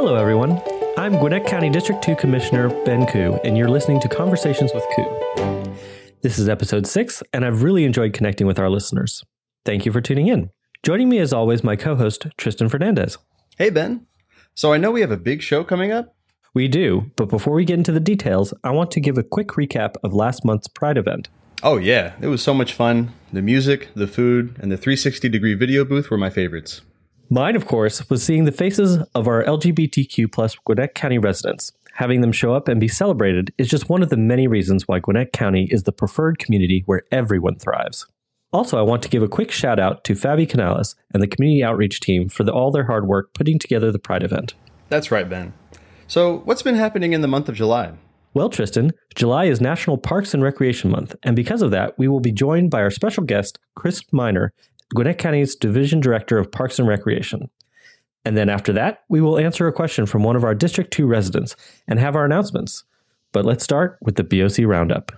Hello, everyone. I'm Gwinnett County District 2 Commissioner Ben Ku, and you're listening to Conversations with Ku. This is episode 6, and I've really enjoyed connecting with our listeners. Thank you for tuning in. Joining me, as always, my co host, Tristan Fernandes. Hey, Ben. So I know we have a big show coming up. We do, but before we get into the details, I want to give a quick recap of last month's Pride event. Oh, yeah. It was so much fun. The music, the food, and the 360 degree video booth were my favorites. Mine, of course, was seeing the faces of our LGBTQ plus Gwinnett County residents. Having them show up and be celebrated is just one of the many reasons why Gwinnett County is the preferred community where everyone thrives. Also, I want to give a quick shout out to Fabi Canales and the community outreach team for the, all their hard work putting together the Pride event. That's right, Ben. So, what's been happening in the month of July? Well, Tristan, July is National Parks and Recreation Month, and because of that, we will be joined by our special guest, Chris Minor, Gwinnett County's Division Director of Parks and Recreation. And then after that, we will answer a question from one of our District 2 residents and have our announcements. But let's start with the BOC Roundup.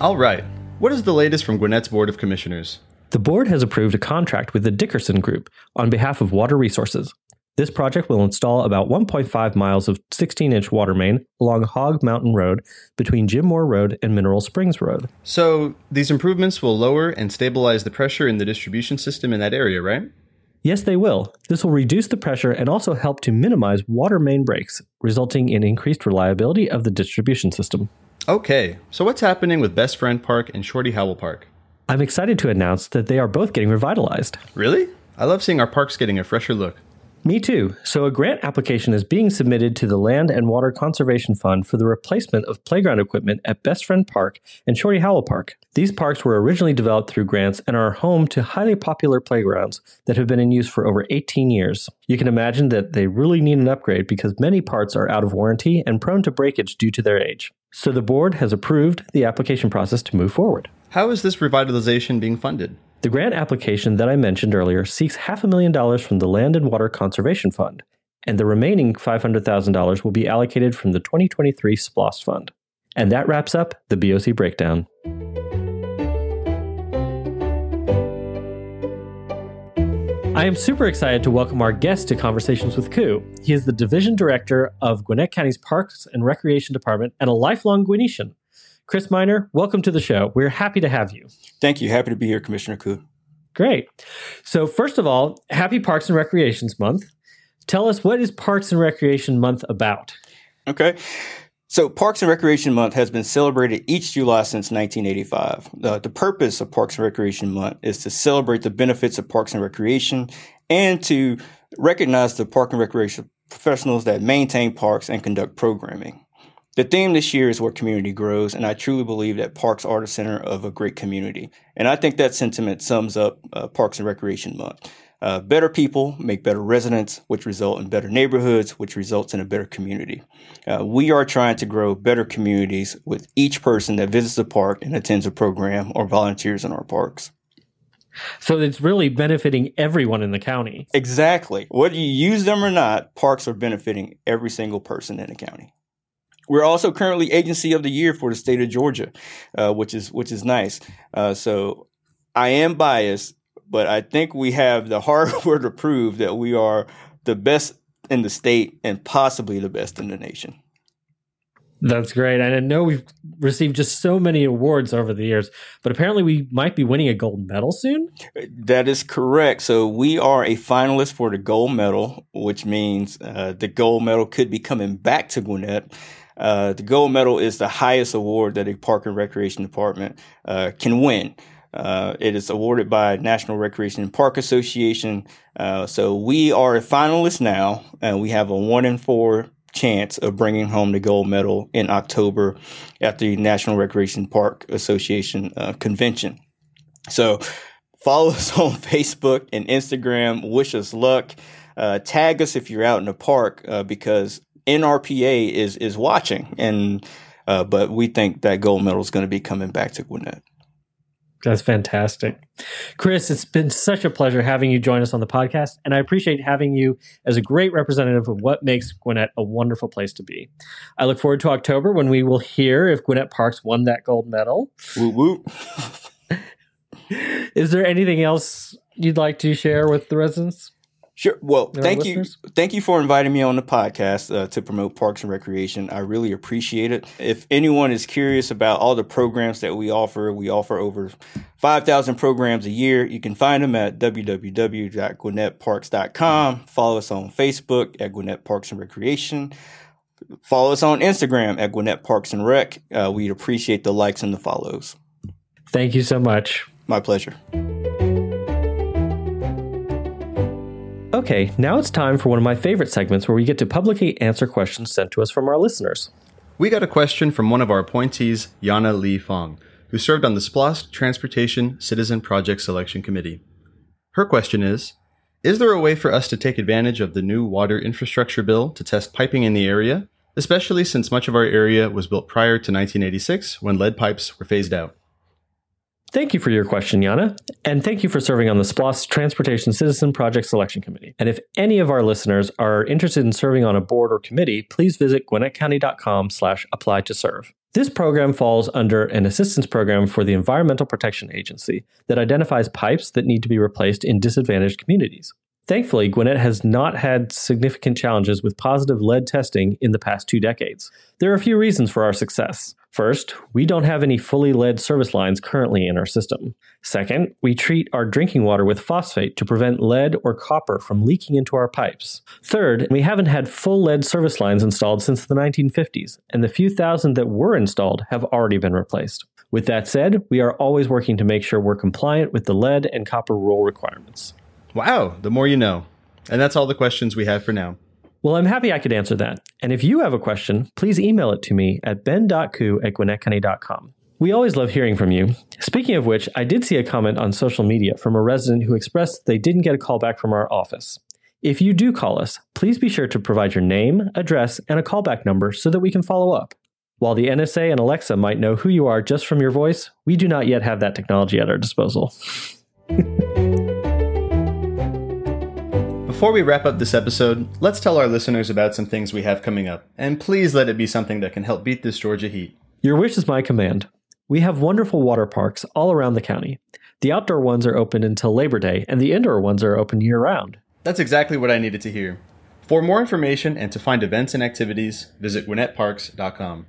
All right. What is the latest from Gwinnett's Board of Commissioners? The board has approved a contract with the Dickerson Group on behalf of Water Resources. This project will install about 1.5 miles of 16 inch water main along Hog Mountain Road between Jim Moore Road and Mineral Springs Road. So, these improvements will lower and stabilize the pressure in the distribution system in that area, right? Yes, they will. This will reduce the pressure and also help to minimize water main breaks, resulting in increased reliability of the distribution system. Okay, so what's happening with Best Friend Park and Shorty Howell Park? I'm excited to announce that they are both getting revitalized. Really? I love seeing our parks getting a fresher look. Me too. So, a grant application is being submitted to the Land and Water Conservation Fund for the replacement of playground equipment at Best Friend Park and Shorty Howell Park. These parks were originally developed through grants and are home to highly popular playgrounds that have been in use for over 18 years. You can imagine that they really need an upgrade because many parts are out of warranty and prone to breakage due to their age. So, the board has approved the application process to move forward. How is this revitalization being funded? The grant application that I mentioned earlier seeks half a million dollars from the Land and Water Conservation Fund, and the remaining $500,000 will be allocated from the 2023 SPLOST Fund. And that wraps up the BOC breakdown. I am super excited to welcome our guest to Conversations with Ku. He is the Division Director of Gwinnett County's Parks and Recreation Department and a lifelong Gwinnetian. Chris Minor, welcome to the show. We're happy to have you. Thank you. Happy to be here, Commissioner Ku. Great. So, first of all, happy Parks and Recreations Month. Tell us what is Parks and Recreation Month about? Okay. So, Parks and Recreation Month has been celebrated each July since 1985. Uh, the purpose of Parks and Recreation Month is to celebrate the benefits of parks and recreation and to recognize the park and recreation professionals that maintain parks and conduct programming. The theme this year is where community grows, and I truly believe that parks are the center of a great community. And I think that sentiment sums up uh, Parks and Recreation Month. Uh, better people make better residents, which result in better neighborhoods, which results in a better community. Uh, we are trying to grow better communities with each person that visits the park and attends a program or volunteers in our parks. So it's really benefiting everyone in the county. Exactly. Whether you use them or not, parks are benefiting every single person in the county. We're also currently agency of the year for the state of Georgia, uh, which is which is nice. Uh, so I am biased, but I think we have the hardware to prove that we are the best in the state and possibly the best in the nation. That's great. And I know we've received just so many awards over the years, but apparently we might be winning a gold medal soon. That is correct. So we are a finalist for the gold medal, which means uh, the gold medal could be coming back to Gwinnett. Uh, the gold medal is the highest award that a park and recreation department uh, can win. Uh, it is awarded by National Recreation and Park Association. Uh, so we are a finalist now, and we have a one in four chance of bringing home the gold medal in October at the National Recreation Park Association uh, convention. So follow us on Facebook and Instagram. Wish us luck. Uh, tag us if you're out in the park uh, because NRPA is is watching, and uh, but we think that gold medal is going to be coming back to Gwinnett. That's fantastic. Chris, it's been such a pleasure having you join us on the podcast, and I appreciate having you as a great representative of what makes Gwinnett a wonderful place to be. I look forward to October when we will hear if Gwinnett Parks won that gold medal. Whoop whoop. Is there anything else you'd like to share with the residents? Sure. Well, thank you. Thank you for inviting me on the podcast uh, to promote Parks and Recreation. I really appreciate it. If anyone is curious about all the programs that we offer, we offer over 5,000 programs a year. You can find them at www.gwinnettparks.com. Follow us on Facebook at Gwinnett Parks and Recreation. Follow us on Instagram at Gwinnett Parks and Rec. Uh, we'd appreciate the likes and the follows. Thank you so much. My pleasure. Okay, now it's time for one of my favorite segments where we get to publicly answer questions sent to us from our listeners. We got a question from one of our appointees, Yana Lee Fong, who served on the SPLOST Transportation Citizen Project Selection Committee. Her question is Is there a way for us to take advantage of the new water infrastructure bill to test piping in the area, especially since much of our area was built prior to 1986 when lead pipes were phased out? Thank you for your question, Yana, and thank you for serving on the SPLOST Transportation Citizen Project Selection Committee. And if any of our listeners are interested in serving on a board or committee, please visit gwinnettcounty.com slash apply to serve. This program falls under an assistance program for the Environmental Protection Agency that identifies pipes that need to be replaced in disadvantaged communities. Thankfully, Gwinnett has not had significant challenges with positive lead testing in the past two decades. There are a few reasons for our success. First, we don't have any fully lead service lines currently in our system. Second, we treat our drinking water with phosphate to prevent lead or copper from leaking into our pipes. Third, we haven't had full lead service lines installed since the 1950s, and the few thousand that were installed have already been replaced. With that said, we are always working to make sure we're compliant with the lead and copper rule requirements. Wow, the more you know. And that's all the questions we have for now. Well, I'm happy I could answer that. And if you have a question, please email it to me at ben.ku at gwinnettcounty.com. We always love hearing from you. Speaking of which, I did see a comment on social media from a resident who expressed they didn't get a call back from our office. If you do call us, please be sure to provide your name, address, and a callback number so that we can follow up. While the NSA and Alexa might know who you are just from your voice, we do not yet have that technology at our disposal. Before we wrap up this episode, let's tell our listeners about some things we have coming up, and please let it be something that can help beat this Georgia heat. Your wish is my command. We have wonderful water parks all around the county. The outdoor ones are open until Labor Day, and the indoor ones are open year round. That's exactly what I needed to hear. For more information and to find events and activities, visit gwinnettparks.com.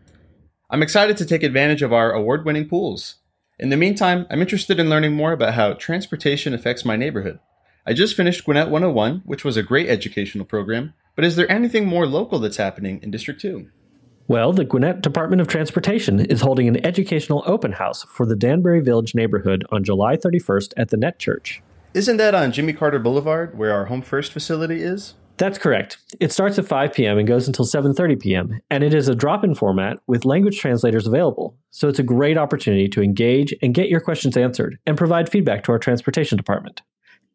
I'm excited to take advantage of our award winning pools. In the meantime, I'm interested in learning more about how transportation affects my neighborhood. I just finished Gwinnett 101, which was a great educational program, but is there anything more local that's happening in District 2? Well, the Gwinnett Department of Transportation is holding an educational open house for the Danbury Village neighborhood on July 31st at the Net Church. Isn't that on Jimmy Carter Boulevard, where our Home First facility is? That's correct. It starts at 5 p.m. and goes until 7:30 p.m., and it is a drop-in format with language translators available. So it's a great opportunity to engage and get your questions answered and provide feedback to our transportation department.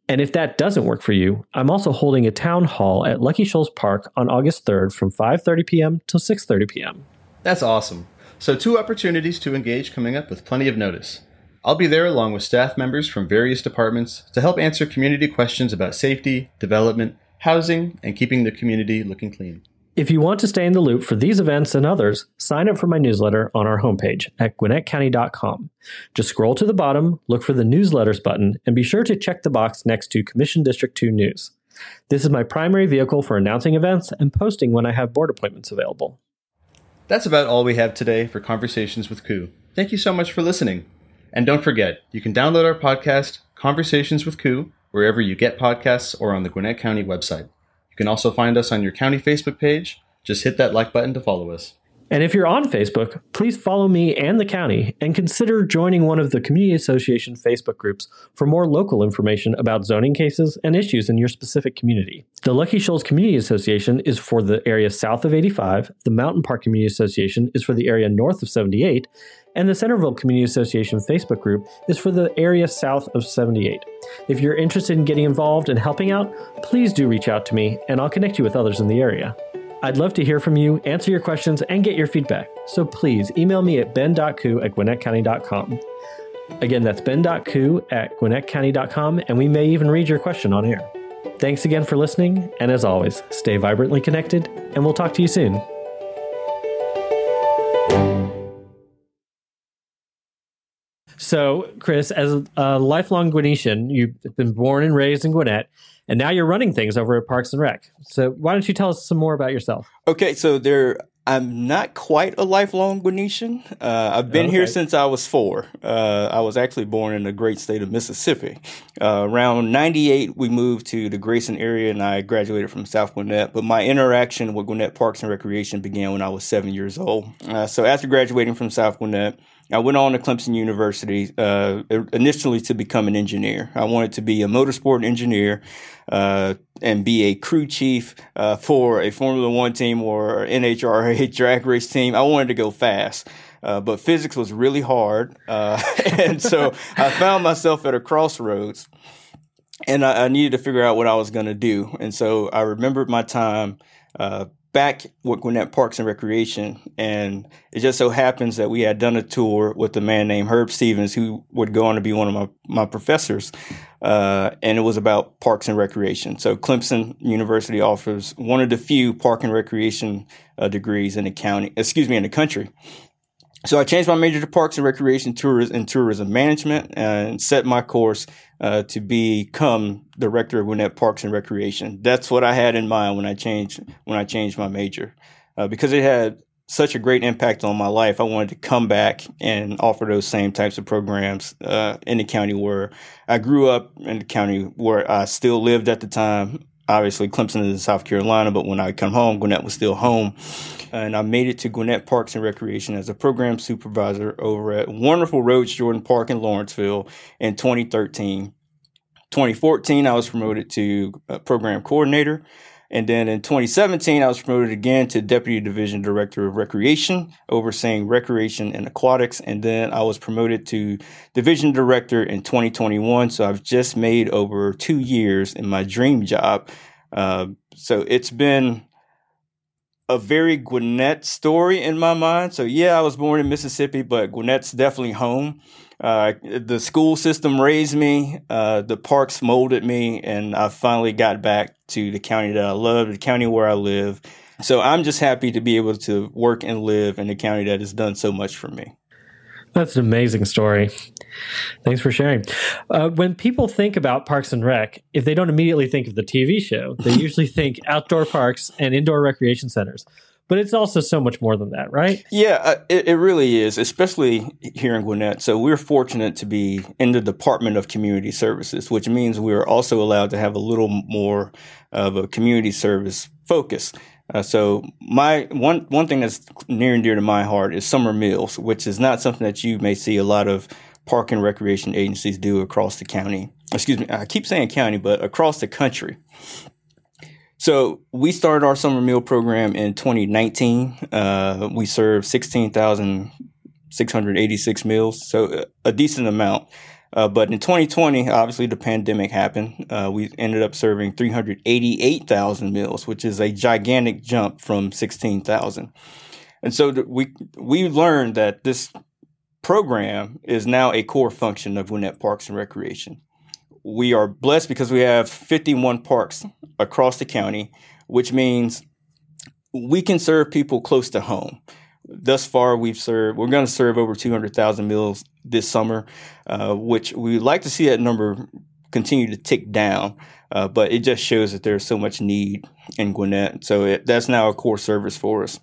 And if that doesn't work for you, I'm also holding a town hall at Lucky Shoals Park on August 3rd from 5:30 p.m. till 6:30 p.m. That's awesome. So two opportunities to engage coming up with plenty of notice. I'll be there along with staff members from various departments to help answer community questions about safety, development, housing, and keeping the community looking clean. If you want to stay in the loop for these events and others, sign up for my newsletter on our homepage at gwinnettcounty.com. Just scroll to the bottom, look for the newsletters button, and be sure to check the box next to Commission District 2 News. This is my primary vehicle for announcing events and posting when I have board appointments available. That's about all we have today for Conversations with Ku. Thank you so much for listening. And don't forget, you can download our podcast, Conversations with Ku, wherever you get podcasts or on the Gwinnett County website. You can also find us on your county Facebook page. Just hit that like button to follow us. And if you're on Facebook, please follow me and the county and consider joining one of the Community Association Facebook groups for more local information about zoning cases and issues in your specific community. The Lucky Shoals Community Association is for the area south of 85, the Mountain Park Community Association is for the area north of 78, and the Centerville Community Association Facebook group is for the area south of 78. If you're interested in getting involved and helping out, please do reach out to me and I'll connect you with others in the area. I'd love to hear from you, answer your questions, and get your feedback. So please email me at ben.ku at gwinnettcounty.com. Again, that's ben.ku at gwinnettcounty.com, and we may even read your question on air. Thanks again for listening, and as always, stay vibrantly connected, and we'll talk to you soon. So, Chris, as a lifelong Gwinnetian, you've been born and raised in Gwinnett, and now you're running things over at Parks and Rec. So, why don't you tell us some more about yourself? Okay, so there I'm not quite a lifelong Gwinnetian. Uh, I've been okay. here since I was four. Uh, I was actually born in the great state of Mississippi. Uh, around 98, we moved to the Grayson area and I graduated from South Gwinnett. But my interaction with Gwinnett Parks and Recreation began when I was seven years old. Uh, so after graduating from South Gwinnett, I went on to Clemson University uh, initially to become an engineer. I wanted to be a motorsport engineer uh, and be a crew chief uh, for a Formula One team or NHRA drag race team. I wanted to go fast. Uh, but physics was really hard. Uh, and so I found myself at a crossroads and I, I needed to figure out what I was going to do. And so I remembered my time uh, back with Gwinnett Parks and Recreation, and it just so happens that we had done a tour with a man named Herb Stevens, who would go on to be one of my my professors, uh, and it was about parks and recreation. So Clemson University offers one of the few park and recreation uh, degrees in the county, excuse me, in the country. So I changed my major to parks and recreation tourism and tourism management and set my course uh, to become director of Gwinnett Parks and Recreation. That's what I had in mind when I changed when I changed my major, uh, because it had such a great impact on my life. I wanted to come back and offer those same types of programs uh, in the county where I grew up, in the county where I still lived at the time. Obviously, Clemson is in South Carolina, but when I come home, Gwinnett was still home. And I made it to Gwinnett Parks and Recreation as a program supervisor over at wonderful Rhodes Jordan Park in Lawrenceville in 2013. 2014, I was promoted to uh, program coordinator. And then in 2017, I was promoted again to Deputy Division Director of Recreation, overseeing recreation and aquatics. And then I was promoted to Division Director in 2021. So I've just made over two years in my dream job. Uh, so it's been a very Gwinnett story in my mind. So yeah, I was born in Mississippi, but Gwinnett's definitely home. Uh, the school system raised me, uh, the parks molded me, and I finally got back to the county that I love, the county where I live. So I'm just happy to be able to work and live in the county that has done so much for me. That's an amazing story. Thanks for sharing. Uh, when people think about Parks and Rec, if they don't immediately think of the TV show, they usually think outdoor parks and indoor recreation centers but it's also so much more than that, right? Yeah, uh, it, it really is, especially here in Gwinnett. So we're fortunate to be in the Department of Community Services, which means we're also allowed to have a little more of a community service focus. Uh, so my one one thing that's near and dear to my heart is summer meals, which is not something that you may see a lot of park and recreation agencies do across the county. Excuse me, I keep saying county, but across the country. So we started our summer meal program in 2019. Uh, we served 16,686 meals, so a decent amount. Uh, but in 2020, obviously the pandemic happened. Uh, we ended up serving 388,000 meals, which is a gigantic jump from 16,000. And so we we learned that this program is now a core function of Gwinnett Parks and Recreation we are blessed because we have 51 parks across the county, which means we can serve people close to home. Thus far, we've served, we're going to serve over 200,000 meals this summer, uh, which we like to see that number continue to tick down. Uh, but it just shows that there's so much need in Gwinnett. So it, that's now a core service for us.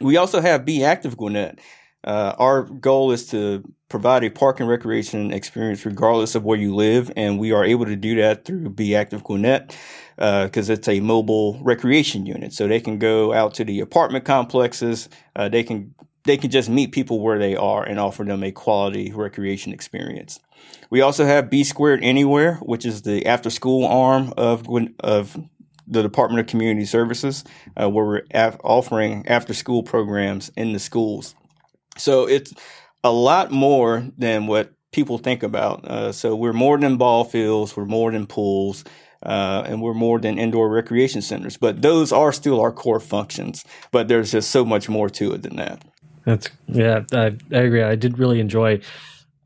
We also have Be Active Gwinnett. Uh, our goal is to provide a park and recreation experience regardless of where you live, and we are able to do that through Be Active Gwinnett because uh, it's a mobile recreation unit. So they can go out to the apartment complexes. Uh, they can they can just meet people where they are and offer them a quality recreation experience. We also have B Squared Anywhere, which is the after school arm of of the Department of Community Services, uh, where we're af- offering after school programs in the schools. So it's a lot more than what people think about. Uh, so we're more than ball fields, we're more than pools, uh, and we're more than indoor recreation centers. But those are still our core functions. But there's just so much more to it than that. That's yeah, I, I agree. I did really enjoy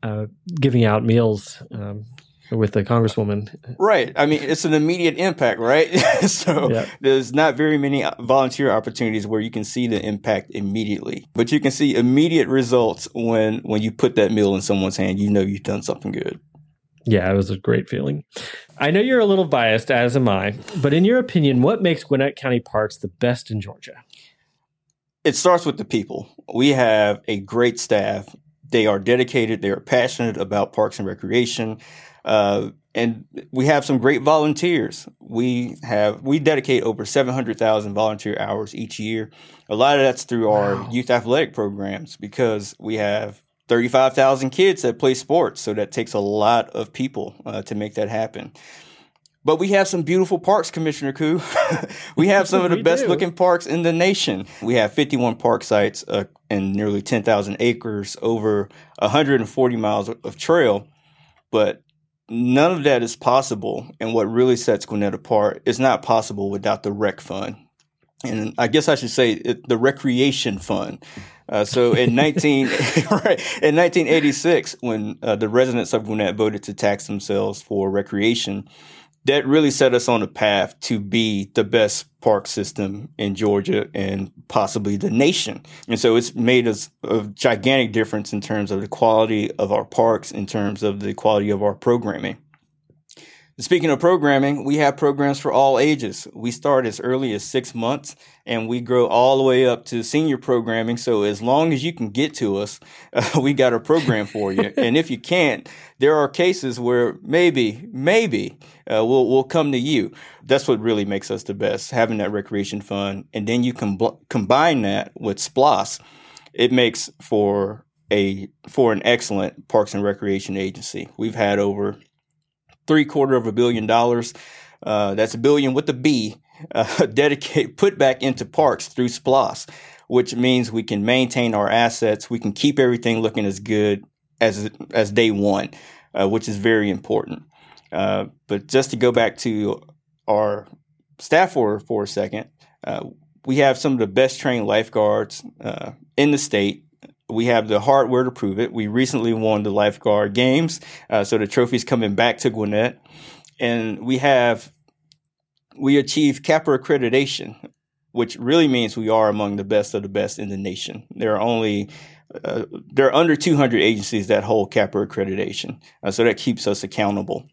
uh, giving out meals um, with the congresswoman. Right. I mean, it's an immediate impact, right? so Yeah. there's not very many volunteer opportunities where you can see the impact immediately, but you can see immediate results when when you put that meal in someone's hand. You know you've done something good. Yeah, it was a great feeling. I know you're a little biased, as am I, but in your opinion, what makes Gwinnett County Parks the best in Georgia? It starts with the people. We have a great staff. They are dedicated. They are passionate about parks and recreation. Uh, and we have some great volunteers. We have we dedicate over seven hundred thousand volunteer hours each year. A lot of that's through our youth athletic programs because we have thirty five thousand kids that play sports. So that takes a lot of people uh, to make that happen. But we have some beautiful parks, Commissioner Ku. we have some of the best do. looking parks in the nation. We have 51 park sites uh, and nearly 10,000 acres, over 140 miles of- trail. But none of that is possible. And what really sets Gwinnett apart is not possible without the rec fund. And I guess I should say it, the recreation fund. Uh, so in 19, right, in 1986, when uh, the residents of Gwinnett voted to tax themselves for recreation, that really set us on a path to be the best park system in Georgia and possibly the nation. And so it's made us a gigantic difference in terms of the quality of our parks, in terms of the quality of our programming. Speaking of programming, we have programs for all ages. We start as early as six months and we grow all the way up to senior programming. So as long as you can get to us, uh, we got a program for you. and if you can't, there are cases where maybe, maybe uh, we'll we'll come to you. That's what really makes us the best, having that recreation fund, and then you can com- combine that with SPLOS. It makes for a for an excellent parks and recreation agency. We've had over three quarter of a billion dollars. Uh, that's a billion with a B. Uh, dedicate put back into parks through SPLOS, which means we can maintain our assets. We can keep everything looking as good as as day one, uh, which is very important. Uh, but just to go back to our staff for for a second, uh, we have some of the best trained lifeguards uh, in the state. We have the hardware to prove it. We recently won the lifeguard games, uh, so the trophy's coming back to Gwinnett, and we have we achieved CAPRA accreditation, which really means we are among the best of the best in the nation. There are only uh, there are under 200 agencies that hold CAPRA accreditation, uh, so that keeps us accountable.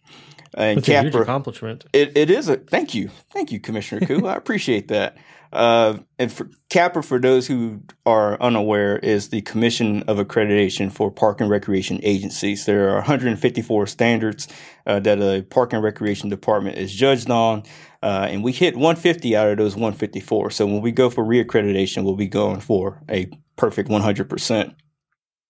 And It's a huge accomplishment. it, it is a thank you, thank you, Commissioner Ku. I appreciate that. Uh, and for CAPRA, for those who are unaware, is the Commission of Accreditation for Park and Recreation Agencies. There are 154 standards uh, that a Park and Recreation Department is judged on, uh, and we hit 150 out of those 154. So when we go for reaccreditation, we'll be going for a perfect 100%.